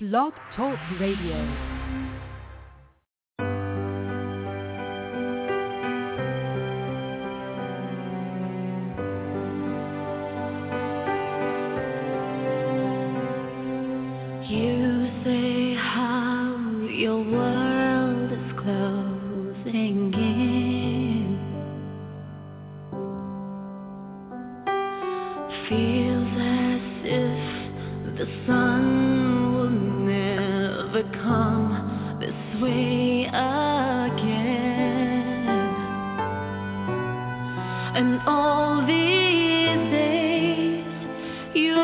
Blog Talk Radio. And all these days you've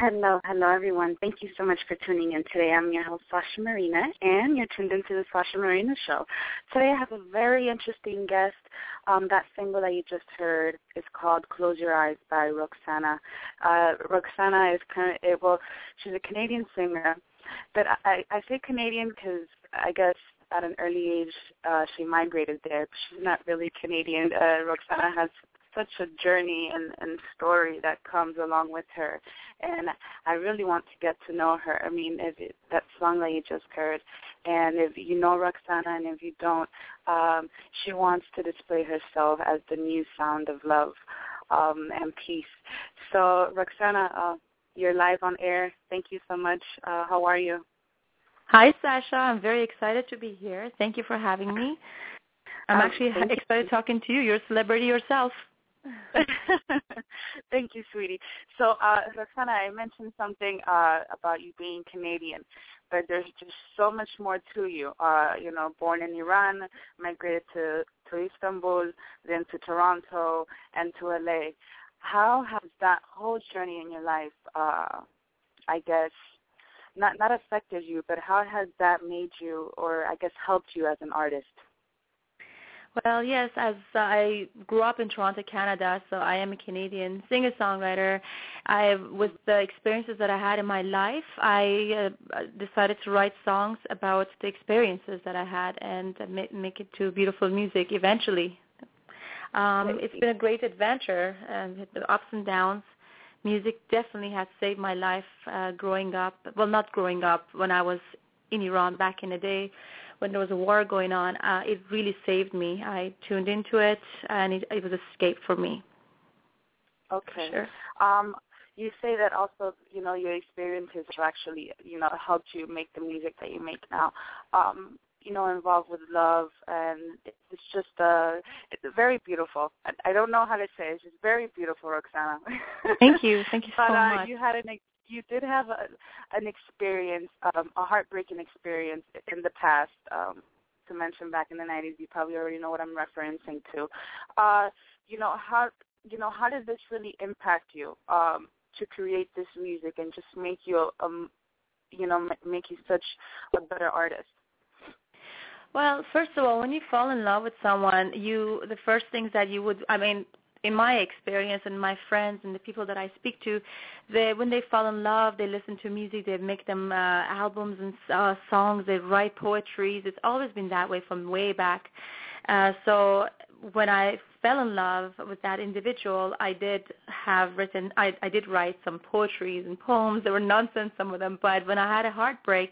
Hello, hello everyone. Thank you so much for tuning in today. I'm your host Sasha Marina and you're tuned into the Sasha Marina Show. Today I have a very interesting guest. Um, that single that you just heard is called Close Your Eyes by Roxanna. Uh, Roxanna is, current, well, she's a Canadian singer, but I, I say Canadian because I guess at an early age uh, she migrated there. She's not really Canadian. Uh, Roxanna has such a journey and, and story that comes along with her, and I really want to get to know her. I mean, if it, that song that you just heard, and if you know Roxanna, and if you don't, um, she wants to display herself as the new sound of love um, and peace. So, Roxanna, uh, you're live on air. Thank you so much. Uh, how are you? Hi, Sasha. I'm very excited to be here. Thank you for having me. I'm Um, actually excited talking to you. You're a celebrity yourself. Thank you, sweetie. So, uh, Roxanna, I mentioned something uh, about you being Canadian, but there's just so much more to you. Uh, you know, born in Iran, migrated to to Istanbul, then to Toronto, and to LA. How has that whole journey in your life, uh, I guess, not not affected you, but how has that made you, or I guess, helped you as an artist? Well, yes, as I grew up in Toronto, Canada, so I am a Canadian singer-songwriter. I, with the experiences that I had in my life, I uh, decided to write songs about the experiences that I had and make, make it to beautiful music eventually. Um, it's been a great adventure, and the ups and downs. Music definitely has saved my life uh, growing up. Well, not growing up when I was in Iran back in the day when there was a war going on, uh, it really saved me. I tuned into it, and it, it was escape for me. Okay. Sure. Um, you say that also, you know, your experiences have actually, you know, helped you make the music that you make now. Um, you know, involved with love, and it's just uh, it's very beautiful. I, I don't know how to say it. It's just very beautiful, Roxanna. Thank you. Thank you but so uh, much. you had an you did have a, an experience, um, a heartbreaking experience in the past. Um, to mention back in the 90s, you probably already know what I'm referencing to. Uh, you know how you know how did this really impact you um, to create this music and just make you um, you know make you such a better artist? Well, first of all, when you fall in love with someone, you the first things that you would I mean, in my experience and my friends and the people that I speak to, they when they fall in love, they listen to music, they make them uh, albums and uh, songs, they write poetries. It's always been that way from way back. Uh, so when I fell in love with that individual, I did have written, I, I did write some poetries and poems. They were nonsense, some of them, but when I had a heartbreak,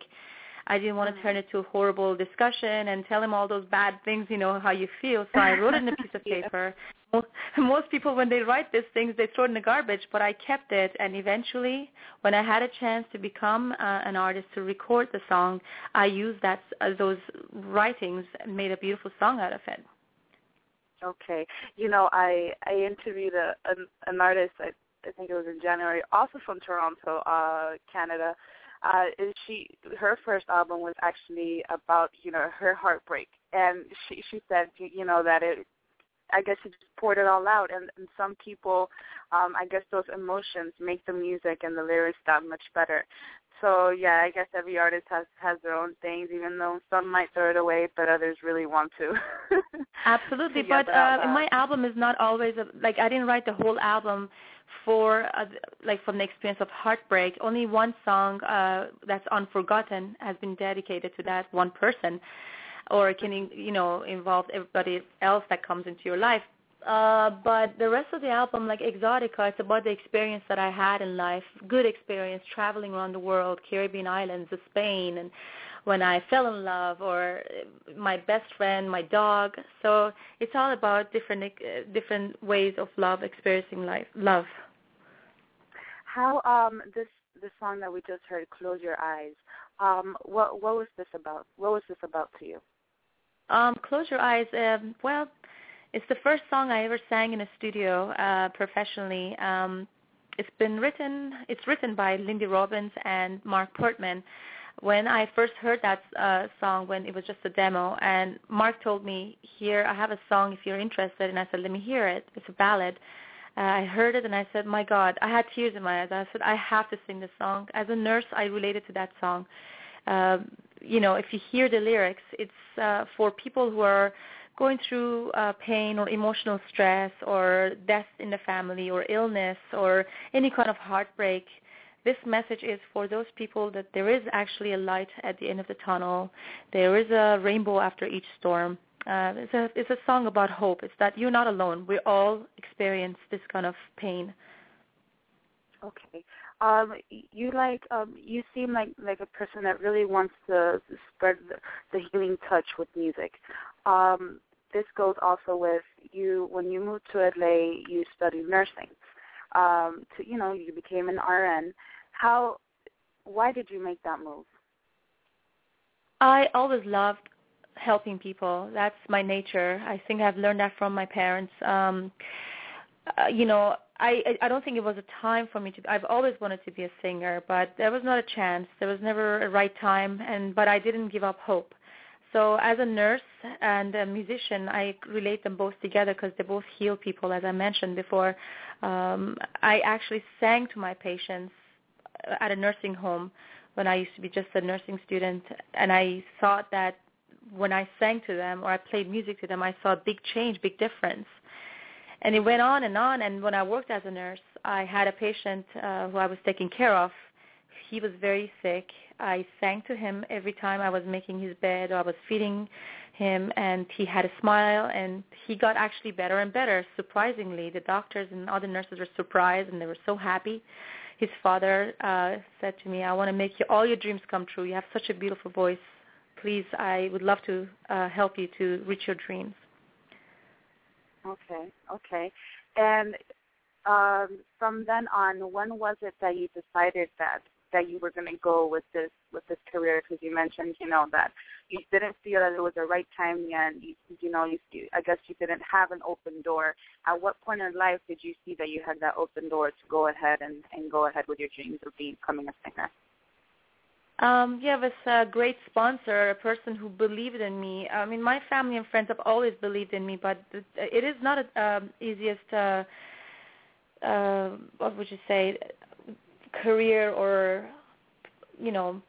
I didn't want to turn it to a horrible discussion and tell him all those bad things, you know, how you feel. So I wrote it in a piece of paper. Most, most people, when they write these things, they throw it in the garbage, but I kept it. And eventually, when I had a chance to become uh, an artist to record the song, I used that uh, those writings and made a beautiful song out of it. Okay. You know, I I interviewed a an, an artist. I, I think it was in January, also from Toronto, uh, Canada. Uh, and she her first album was actually about you know her heartbreak, and she she said you know that it. I guess she just poured it all out, and, and some people, um, I guess those emotions make the music and the lyrics that much better. So yeah, I guess every artist has has their own things, even though some might throw it away, but others really want to. Absolutely, To but uh, my album is not always a, like I didn't write the whole album for uh, like from the experience of heartbreak. Only one song uh, that's unforgotten has been dedicated to that one person, or can you know involve everybody else that comes into your life. Uh, but the rest of the album, like Exotica, it's about the experience that I had in life, good experience traveling around the world, Caribbean islands, Spain, and when I fell in love, or uh, my best friend, my dog. So it's all about different uh, different ways of love, experiencing life, love. How um this the song that we just heard, "Close Your Eyes." Um, what what was this about? What was this about to you? Um, Close Your Eyes. Um, well, it's the first song I ever sang in a studio uh, professionally. Um, it's been written. It's written by Lindy Robbins and Mark Portmann. When I first heard that uh, song, when it was just a demo, and Mark told me, "Here, I have a song. If you're interested," and I said, "Let me hear it. It's a ballad." Uh, I heard it and I said, "My God!" I had tears in my eyes. I said, "I have to sing this song." As a nurse, I related to that song. Um, you know, if you hear the lyrics, it's uh, for people who are going through uh, pain or emotional stress or death in the family or illness or any kind of heartbreak. This message is for those people that there is actually a light at the end of the tunnel. There is a rainbow after each storm. Uh, it's a it's a song about hope. It's that you're not alone. We all experience this kind of pain. Okay. Um, you like um, you seem like like a person that really wants to spread the, healing touch with music. Um, this goes also with you when you moved to LA. You studied nursing. Um, to you know, you became an RN. How? Why did you make that move? I always loved helping people. That's my nature. I think I've learned that from my parents. Um, uh, you know, I I don't think it was a time for me to. I've always wanted to be a singer, but there was not a chance. There was never a right time, and but I didn't give up hope. So as a nurse and a musician, I relate them both together because they both heal people, as I mentioned before. Um, I actually sang to my patients at a nursing home when I used to be just a nursing student, and I thought that when I sang to them or I played music to them, I saw a big change, big difference. And it went on and on. And when I worked as a nurse, I had a patient uh, who I was taking care of. He was very sick. I sang to him every time I was making his bed or I was feeding him, and he had a smile, and he got actually better and better. Surprisingly, the doctors and other nurses were surprised, and they were so happy. His father uh, said to me, "I want to make you, all your dreams come true. You have such a beautiful voice. Please, I would love to uh, help you to reach your dreams." Okay, okay. And um, from then on, when was it that you decided that that you were going to go with this with this career? Because you mentioned, you know, that you didn't feel that it was the right time yet. You, you know, you, I guess you didn't have an open door. At what point in life did you see that you had that open door to go ahead and and go ahead with your dreams of becoming a singer? Um, yeah, with a great sponsor, a person who believed in me. I mean, my family and friends have always believed in me, but it is not the um, easiest, uh, uh, what would you say, career or, you know,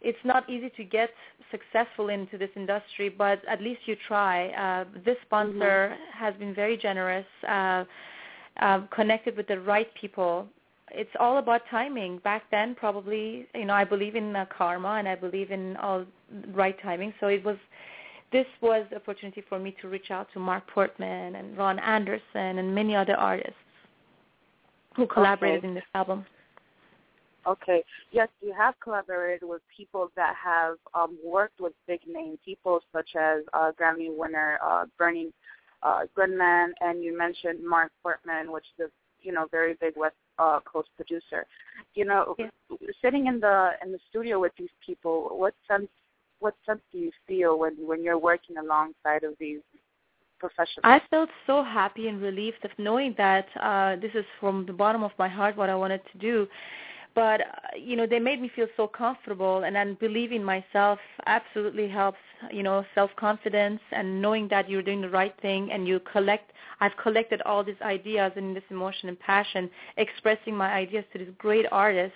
it's not easy to get successful into this industry, but at least you try. Uh, this sponsor mm-hmm. has been very generous, uh, uh, connected with the right people it's all about timing. Back then, probably, you know, I believe in uh, karma and I believe in all right timing. So it was, this was the opportunity for me to reach out to Mark Portmann and Ron Anderson and many other artists who collaborated okay. in this album. Okay. Yes, you have collaborated with people that have um, worked with big name people such as uh, Grammy winner uh, Bernie uh, Grundman, and you mentioned Mark Portmann, which is a you know very big West uh, Coast producer. You know, yeah. sitting in the in the studio with these people, what sense what sense do you feel when when you're working alongside of these professionals? I felt so happy and relieved of knowing that uh, this is from the bottom of my heart what I wanted to do but uh, you know they made me feel so comfortable and then believing myself absolutely helps you know self confidence and knowing that you're doing the right thing and you collect i've collected all these ideas and this emotion and passion expressing my ideas to these great artists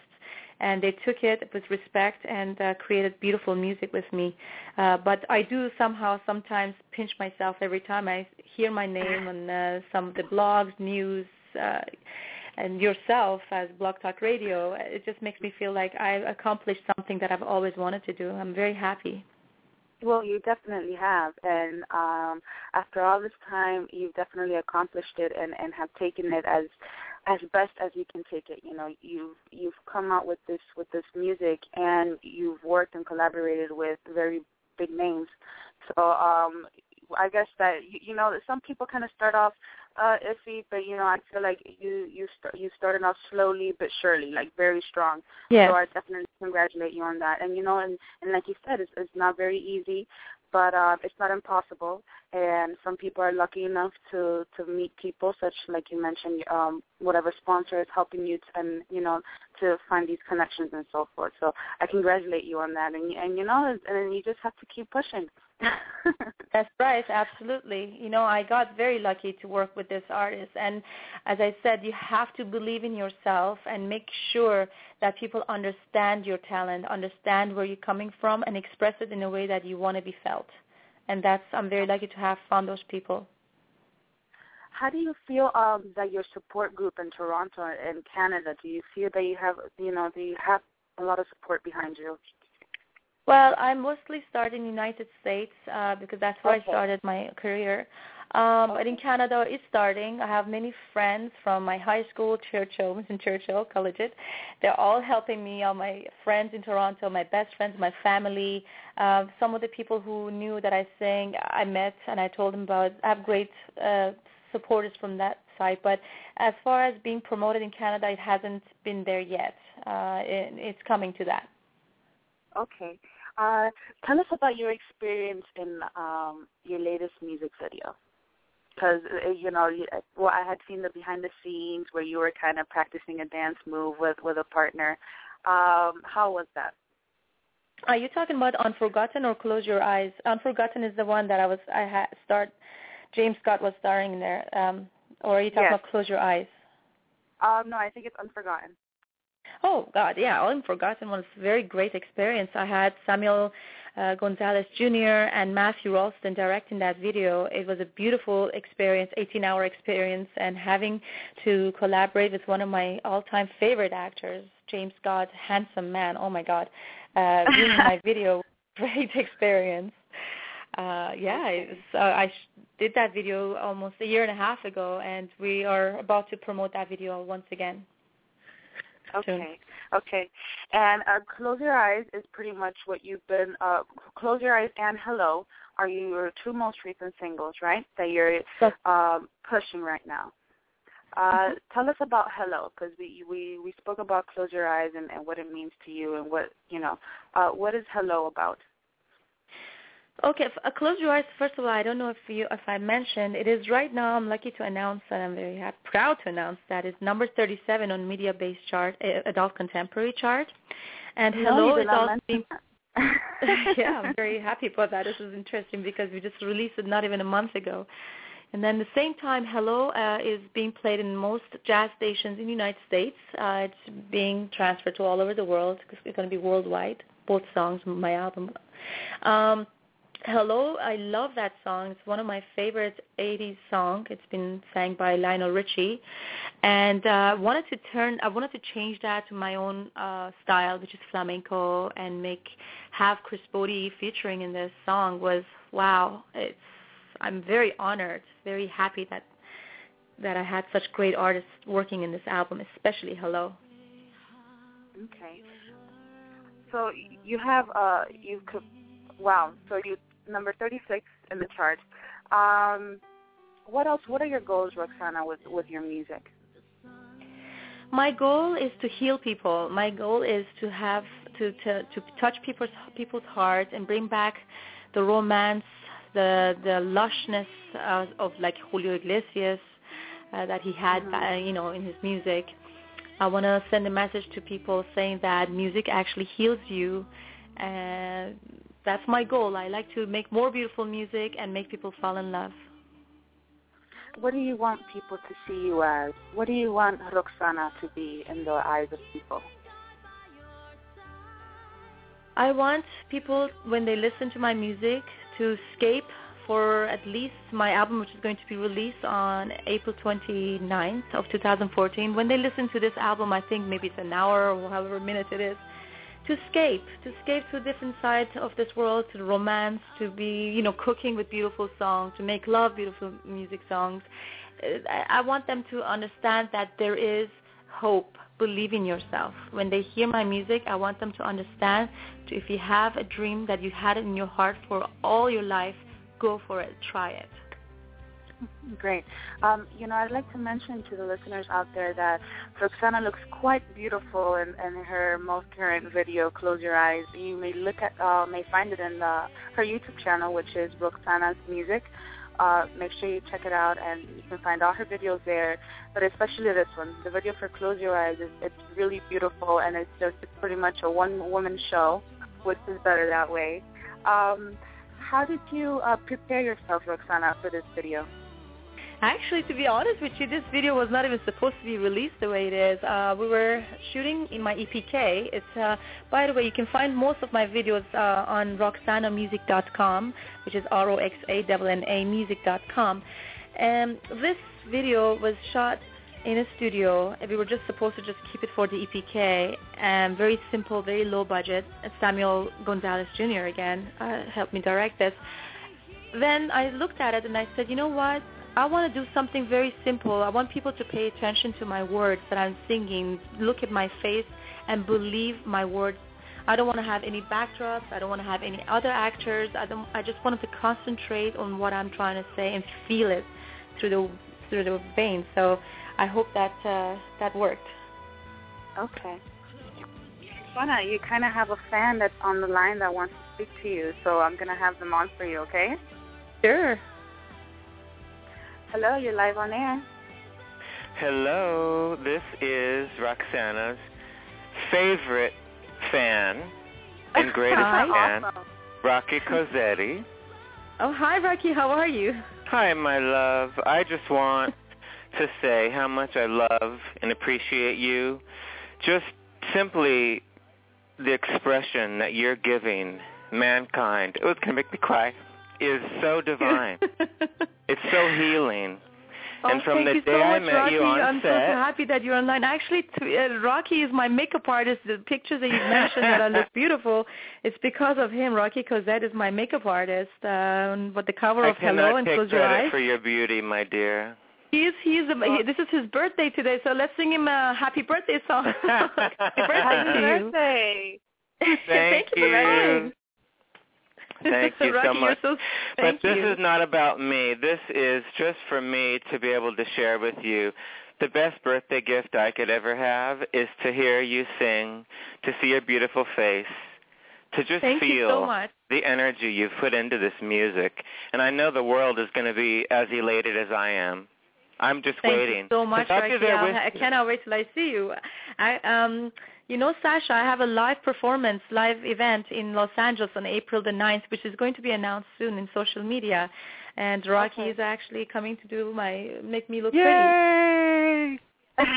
and they took it with respect and uh, created beautiful music with me. Uh, but I do somehow sometimes pinch myself every time I hear my name on uh, some of the blogs, news, uh, and yourself as Blog Talk Radio, it just makes me feel like I've accomplished something that I've always wanted to do. I'm very happy. Well, you definitely have, and um, after all this time, you've definitely accomplished it and and have taken it as as best as you can take it. You know, you've you've come out with this with this music, and you've worked and collaborated with very big names. So um, I guess that you, you know some people kind of start off uh iffy, but you know I feel like you you start you started off slowly but surely, like very strong. Yeah. So I definitely congratulate you on that. And you know, and and like you said, it's it's not very easy, but uh, it's not impossible. And some people are lucky enough to to meet people such like you mentioned, um, whatever sponsor is helping you, to, and you know, to find these connections and so forth. So I congratulate you on that. And and you know, and you just have to keep pushing. That's right, absolutely. You know, I got very lucky to work with this artist and as I said, you have to believe in yourself and make sure that people understand your talent, understand where you're coming from and express it in a way that you want to be felt. And that's I'm very lucky to have found those people. how do you feel um, that your support group in Toronto and Canada? Do you feel that you have, you know, do you have a lot of support behind you? Well, I mostly started in the United States uh, because that's where Okay. I started my career. Um, But in Canada, it's starting. I have many friends from my high school, Churchill, in Churchill, Collegiate. They're all helping me. All my friends in Toronto, my best friends, my family, uh, some of the people who knew that I sing, I met and I told them about. I have great uh, supporters from that side. But as far as being promoted in Canada, it hasn't been there yet. Uh, it, it's coming to that. Okay. Uh, tell us about your experience in um, your latest music video. Because you know, well, I had seen the behind the scenes where you were kind of practicing a dance move with with a partner. Um, how was that? Are you talking about Unforgotten or Close Your Eyes? Unforgotten is the one that I was I had start. James Scott was starring in there. Um, or are you talking Yes. about Close Your Eyes? Um, no, I think it's Unforgotten. Oh God, yeah, Unforgotten was a very great experience. I had Samuel uh, Gonzalez Jr. and Matthew Ralston directing that video. It was a beautiful experience, 18-hour experience, and having to collaborate with one of my all-time favorite actors, James Scott, handsome man. Oh my God, uh, my video, great experience. Uh, yeah, was, uh, I sh- did that video almost a year and a half ago, and we are about to promote that video once again. Okay. Okay. And uh, Close Your Eyes is pretty much what you've been, uh, Close Your Eyes and Hello are your two most recent singles, right, that you're um, pushing right now. Uh, Tell us about Hello, because we, we, we spoke about Close Your Eyes and, and what it means to you and what, you know, uh, what is Hello about? Okay, f- uh, close your eyes. First of all, I don't know if you if I mentioned it is right now. I'm lucky to announce that I'm very happy, proud to announce that it's number 37 on Mediabase chart, uh, adult contemporary chart, and No, Hello you did is also being. yeah, I'm very happy about that. This is interesting because we just released it not even a month ago. And then the same time, Hello uh, is being played in most jazz stations in the United States. Uh, it's being transferred to all over the world. It's going to be worldwide, both songs, my album. Um, Hello, I love that song. It's one of my favorite 80s songs. It's been sang by Lionel Richie. And uh, wanted to turn, I wanted to change that to my own uh, style, which is flamenco, and make, have Chris Botti featuring in this song was, wow, it's, I'm very honored, very happy that, that I had such great artists working in this album, especially Hello. Okay. So you have uh you could wow. So you number 36 in the chart. Um what else what are your goals Roxanna with with your music? My goal is to heal people. My goal is to have to to, to touch people's people's hearts and bring back the romance, the the lushness of, of like Julio Iglesias uh, that he had, uh, you know, in his music. I want to send a message to people saying that music actually heals you, and that's my goal. I like to make more beautiful music and make people fall in love. What do you want people to see you as? What do you want Roxanna to be in the eyes of people? I want people, when they listen to my music, to escape for at least my album, which is going to be released on April 29th of 2014. When they listen to this album, I think maybe it's an hour or however minute it is, to escape, to escape to a different side of this world, to romance, to be, you know, cooking with beautiful songs, to make love beautiful music songs. Uh, I want them to understand that there is hope. Believe in yourself. When they hear my music, I want them to understand to if you have a dream that you had in your heart for all your life, go for it. Try it. Great. Um, you know, I'd like to mention to the listeners out there that Roxanna looks quite beautiful in, in her most current video, Close Your Eyes. You may look at, uh, may find it in the, her YouTube channel, which is Roxanna's Music. Uh, make sure you check it out, and you can find all her videos there. But especially this one, the video for Close Your Eyes, is, it's really beautiful, and it's just it's pretty much a one-woman show, which is better that way. Um, how did you uh, prepare yourself, Roxanna, for this video? Actually, to be honest with you, this video was not even supposed to be released the way it is. Uh, we were shooting in my EPK. It's, uh, by the way, you can find most of my videos uh, on roxannamusic.com, which is R-O-X-A-N-N-A music.com. And this video was shot in a studio. We were just supposed to just keep it for the EPK, and very simple, very low budget. Samuel Gonzalez Jr. again uh, helped me direct this. Then I looked at it and I said, you know what? I want to do something very simple. I want people to pay attention to my words that I'm singing, look at my face, and believe my words. I don't want to have any backdrops. I don't want to have any other actors. I don't. I just wanted to concentrate on what I'm trying to say and feel it through the through the veins. So I hope that uh, that worked. Okay. Sana, you kind of have a fan that's on the line that wants to speak to you, so I'm gonna have them on for you. Okay? Sure. Hello, you're live on air. Hello, this is Roxanna's favorite fan and greatest fan, Awesome. Rocky Cosetti. Oh, hi, Rocky. How are you? Hi, my love. I just want to say how much I love and appreciate you. Just simply the expression that you're giving mankind, it was going to make me cry, is so divine. it's so healing. Oh, and from thank the you day so I much, met Rocky. you on I'm so happy that you're online. Actually, t- uh, Rocky is my makeup artist. The pictures that you mentioned that I look beautiful, it's because of him. Rocky Cosette is my makeup artist. Um, but the cover I of Hello cannot and take Close Your credit Eyes. for your beauty, my dear. He's he's a, he, this is his birthday today, so let's sing him a happy birthday song. happy birthday Happy to you. birthday. Thank you. for calling. you. Thank you Rocky, so much. So, But thank this you. is not about me. This is just for me to be able to share with you. The best birthday gift I could ever have is to hear you sing, to see your beautiful face, to just Thank feel so the energy you've put into this music. And I know the world is going to be as elated as I am. I'm just Thank waiting. you so much. I'll- with cannot wait till I see you. I um you know, Sasha, I have a live performance, live event in Los Angeles on April the 9th, which is going to be announced soon in social media. And Rocky Okay. is actually coming to do my make me look Yay! pretty.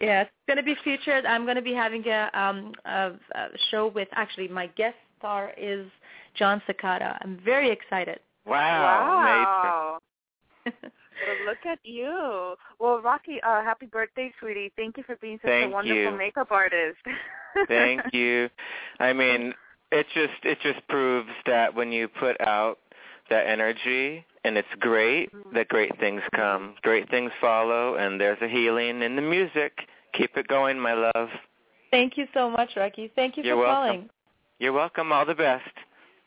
yeah, it's going to be featured. I'm going to be having a um a, a show with actually my guest star is Jon Secada. I'm very excited. Wow. Wow. Well, look at you. Well, Rocky, uh, happy birthday, sweetie. Thank you for being such Thank a wonderful you. makeup artist. Thank you. I mean, it just it just proves that when you put out that energy and it's great, Mm-hmm. that great things come. Great things follow and there's a healing in the music. Keep it going, my love. Thank you so much, Rocky. Thank you You're for welcome. calling. You're welcome. All the best.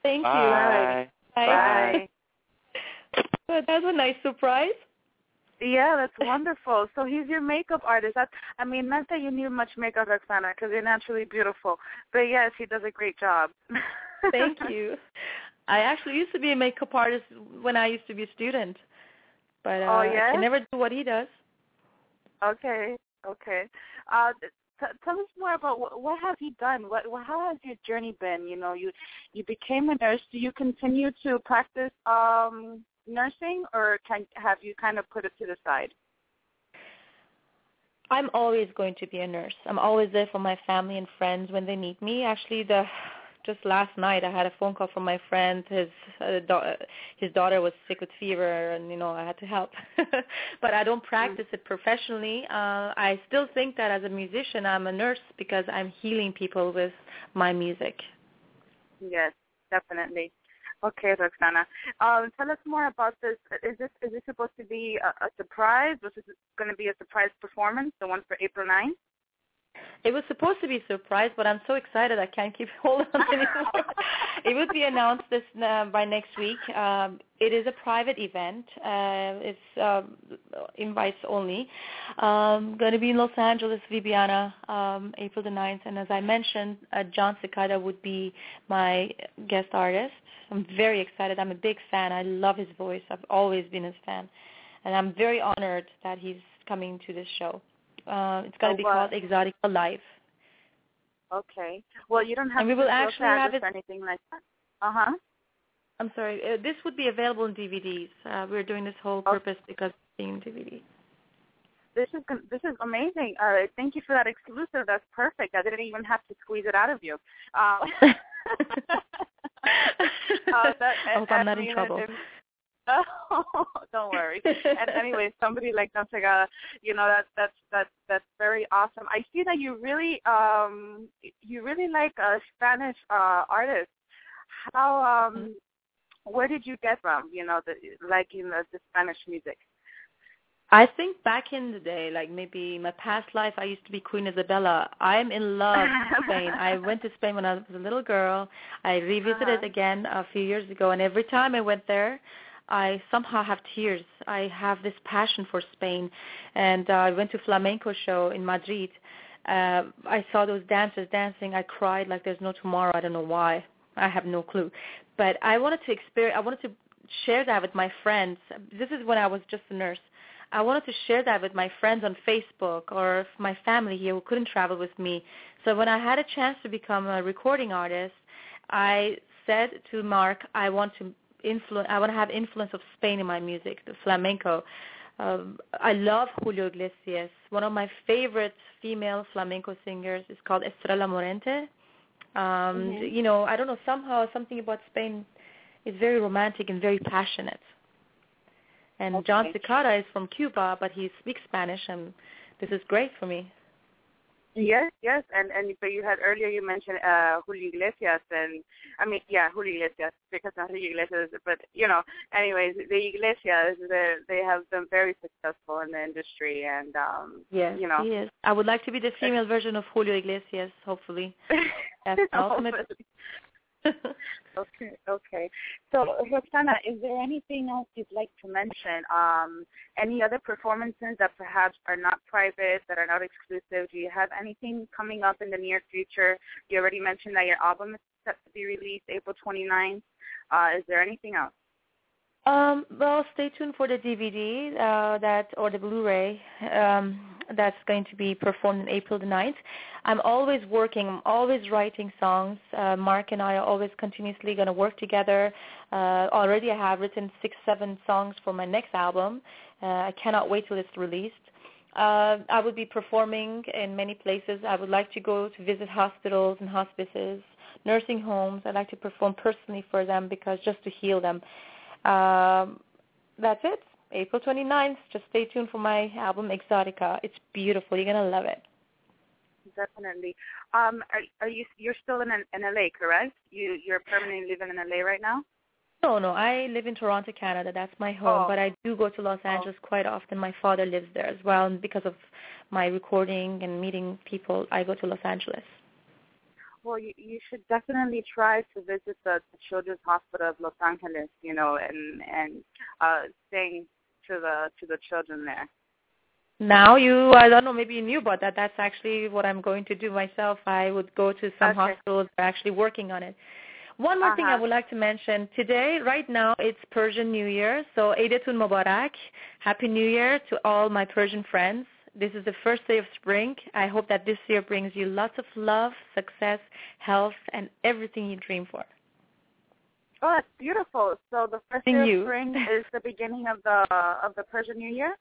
Thank Bye. you. Bye. Bye. Good. That was a nice surprise. Yeah, that's wonderful. So he's your makeup artist. That's, I mean, not that you need much makeup, Roxanna, because you're naturally beautiful. But yes, he does a great job. Thank you. I actually used to be a makeup artist when I used to be a student, but uh, Oh, I can never do what he does. Okay, okay. Uh, t- tell us more about what, what have you done? What, what how has your journey been? You know, you you became a nurse. Do you continue to practice um nursing, or can have you kind of put it to the side? I'm always going to be a nurse. I'm always there for my family and friends when they need me. Actually, the just last night I had a phone call from my friend. His uh, da- his daughter was sick with fever, and you know I had to help. but I don't practice it professionally. Uh, I still think that as a musician, I'm a nurse because I'm healing people with my music. Yes, definitely. Okay, Roxanna. Um, tell us more about this. Is this is this supposed to be a, a surprise? Was this going to be a surprise performance, the one for April 9th? It was supposed to be a surprise, but I'm so excited I can't keep hold on anymore. it would be announced this uh, by next week. Um, it is a private event. Uh, it's um, invites only. Um, going to be in Los Angeles, Viviana, um, April the 9th. And as I mentioned, uh, Jon Secada would be my guest artist. I'm very excited. I'm a big fan. I love his voice. I've always been his fan. And I'm very honored that he's coming to this show. Uh, it's going Oh, to be wow. called Exotica Live. Okay. Well, you don't have And we to will actually have it- or anything like that. Uh huh. I'm sorry. Uh, this would be available in DVDs. Uh, we're doing this whole purpose because it's being DVD. This is this is amazing. Uh, thank you for that exclusive. That's perfect. I didn't even have to squeeze it out of you. Uh, uh, that, I hope I'm not in trouble. Oh, don't worry. and anyway, somebody like Jon Secada, you know that that's that's that's very awesome. I see that you really um you really like uh, Spanish uh artists. How um where did you get from? You know, the liking the, the Spanish music. I think back in the day, like maybe my past life, I used to be Queen Isabella. I'm in love with Spain. I went to Spain when I was a little girl. I revisited Uh-huh. again a few years ago, and every time I went there, I somehow have tears. I have this passion for Spain, and uh, I went to flamenco show in Madrid. Uh, I saw those dancers dancing. I cried like there's no tomorrow. I don't know why. I have no clue, but I wanted to experience. I wanted to share that with my friends. This is when I was just a nurse. I wanted to share that with my friends on Facebook or my family here who couldn't travel with me. So when I had a chance to become a recording artist, I said to Mark, I want to influence. I want to have influence of Spain in my music, the flamenco. Um, I love Julio Iglesias. One of my favorite female flamenco singers is called Estrella Morente. Um, Mhm. You know, I don't know. Somehow, something about Spain is very romantic and very passionate. And Jon Okay. Secada is from Cuba, but he speaks Spanish, and this is great for me. Yes, yes, and and but you had earlier you mentioned uh Julio Iglesias and I mean yeah Julio Iglesias because not Julio Iglesias but you know anyways the Iglesias they they have been very successful in the industry and um Yes, you know he is. I would like to be the female version of Julio Iglesias, hopefully. That's ultimate. okay, okay. So, Roxanna, is there anything else you'd like to mention? Um, any other performances that perhaps are not private, that are not exclusive? Do you have anything coming up in the near future? You already mentioned that your album is set to be released April 29th. Uh, is there anything else? Um, well, stay tuned for the DVD uh, that or the Blu-ray um, that's going to be performed on April the 9th. I'm always working. I'm always writing songs. Uh, Mark and I are always continuously going to work together. Uh, already, I have written six, seven songs for my next album. Uh, I cannot wait till it's released. Uh, I will be performing in many places. I would like to go to visit hospitals and hospices, nursing homes. I'd like to perform personally for them because just to heal them. Um, that's it. April 29th. Just stay tuned for my album Exotica. It's beautiful. You're gonna love it. Definitely. Um, are, are you you're still in, in LA, correct? You you're permanently living in LA right now? No, no. I live in Toronto, Canada. That's my home. Oh. But I do go to Los Angeles quite often. My father lives there as well, and because of my recording and meeting people, I go to Los Angeles. Well, you, you should definitely try to visit the, the Children's Hospital of Los Angeles, you know, and and uh, sing to the to the children there. Now you, I don't know, maybe you knew about that. That's actually what I'm going to do myself. I would go to some Okay. hospitals that are actually working on it. One more thing I Uh-huh. would like to mention. Today, right now, it's Persian New Year. So Eidatun Mubarak. Happy New Year to all my Persian friends. This is the first day of spring. I hope that this year brings you lots of love, success, health, and everything you dream for. Oh, that's beautiful. So the first Thank day you. of spring is the beginning of the of the Persian New Year.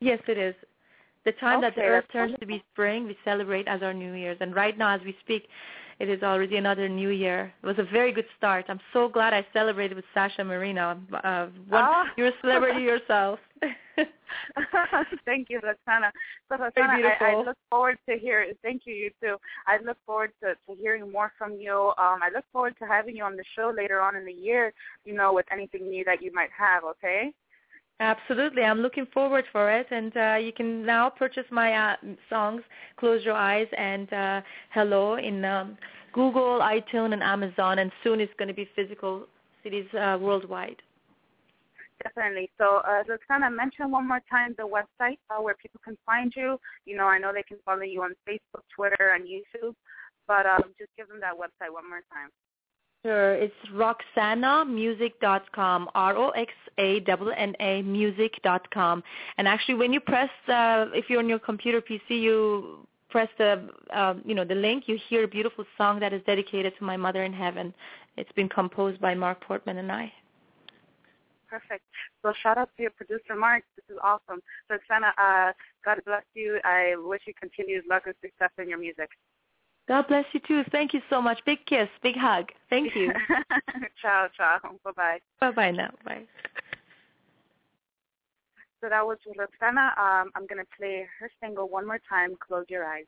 Yes, it is. The time that the Okay, earth turns to be spring, we celebrate as our New Year's. And right now, as we speak, it is already another New Year. It was a very good start. I'm so glad I celebrated with Sasha Marina. Uh, one, Ah. You're a celebrity yourself. thank you, Roxanna. So Roxanna, I, I look forward to hear. Thank you, you too. I look forward to, to hearing more from you. Um, I look forward to having you on the show later on in the year. You know, with anything new that you might have. Okay. Absolutely. I'm looking forward for it. And uh, you can now purchase my uh, songs, Close Your Eyes and uh, Hello, in um, Google, iTunes, and Amazon. And soon it's going to be physical cities uh, worldwide. Definitely. So, uh, Roxanna, mention one more time the website uh, where people can find you. You know, I know they can follow you on Facebook, Twitter, and YouTube, but um, just give them that website one more time. Sure. It's roxannamusic.com, R-O-X-A-N-N-A music.com. And actually, when you press, uh, if you're on your computer PC, you press the, uh, you know, the link, you hear a beautiful song that is dedicated to my mother in heaven. It's been composed by Mark Portmann and I. Perfect. So shout out to your producer, Mark. This is awesome. Roxanna, uh, God bless you. I wish you continued luck and success in your music. God bless you too. Thank you so much. Big kiss, big hug. Thank you. ciao, ciao. Bye-bye. Bye-bye now. Bye. So that was Roxanna. Um, I'm going to play her single one more time, Close Your Eyes.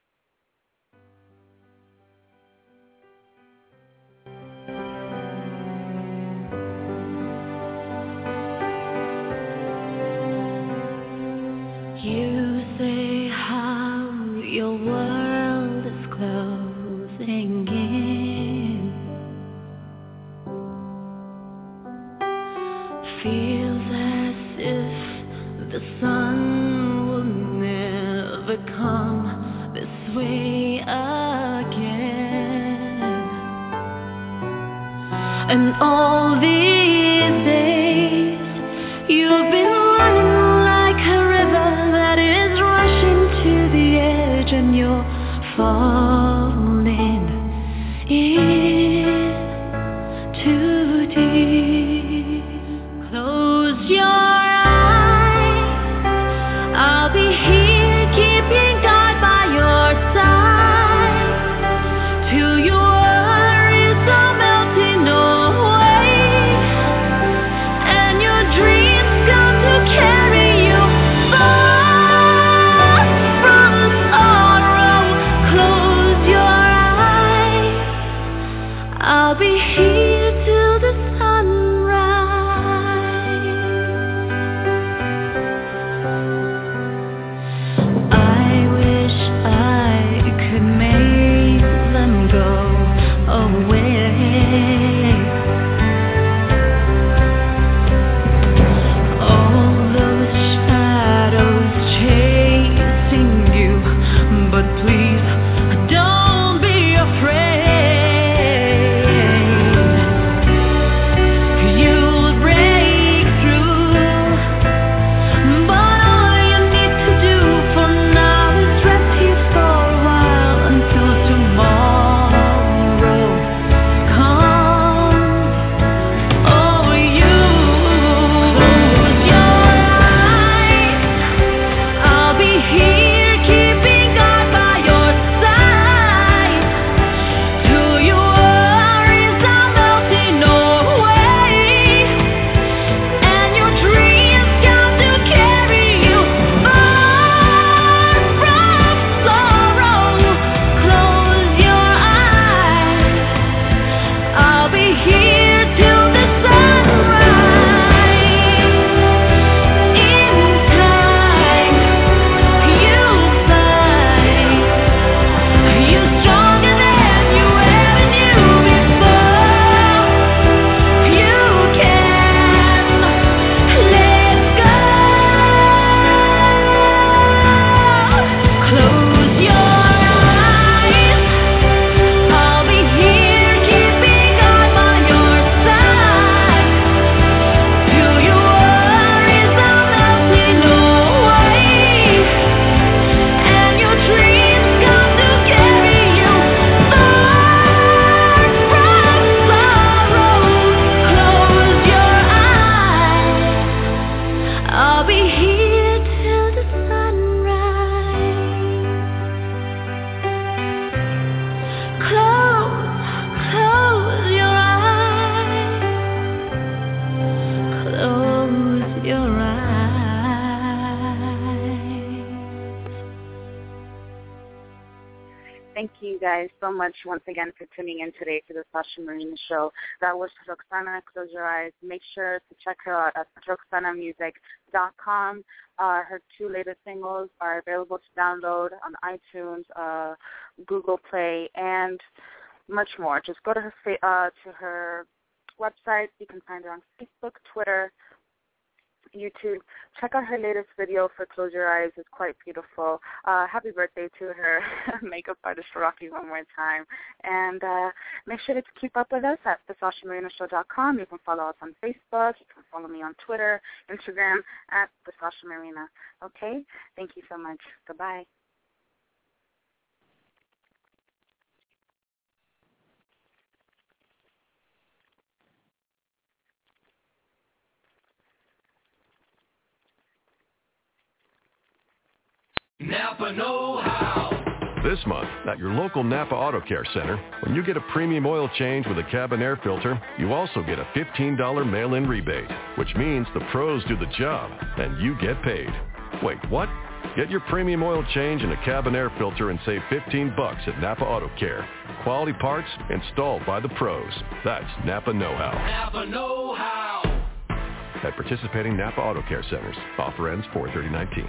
guys so much once again for tuning in today to the Sasha Marina Show. That was Roxanna. Close your eyes. Make sure to check her out at roxannamusic.com. Uh, her two latest singles are available to download on iTunes, uh, Google Play, and much more. Just go to her uh, to her website. You can find her on Facebook, Twitter, YouTube. Check out her latest video for Close Your Eyes. It's quite beautiful. Uh, happy birthday to her makeup artist, Rocky, one more time. And uh, make sure to keep up with us at thesashamarina.com. You can follow us on Facebook. You can follow me on Twitter, Instagram, at thesashamarina. Okay? Thank you so much. Goodbye. Napa Know How. This month, at your local Napa Auto Care Center, when you get a premium oil change with a cabin air filter, you also get a $15 mail-in rebate, which means the pros do the job and you get paid. Wait, what? Get your premium oil change and a cabin air filter and save 15 bucks at Napa Auto Care. Quality parts installed by the pros. That's Napa know-how. Napa know-how. At participating Napa Auto Care Centers. Offer ends four thirty nineteen.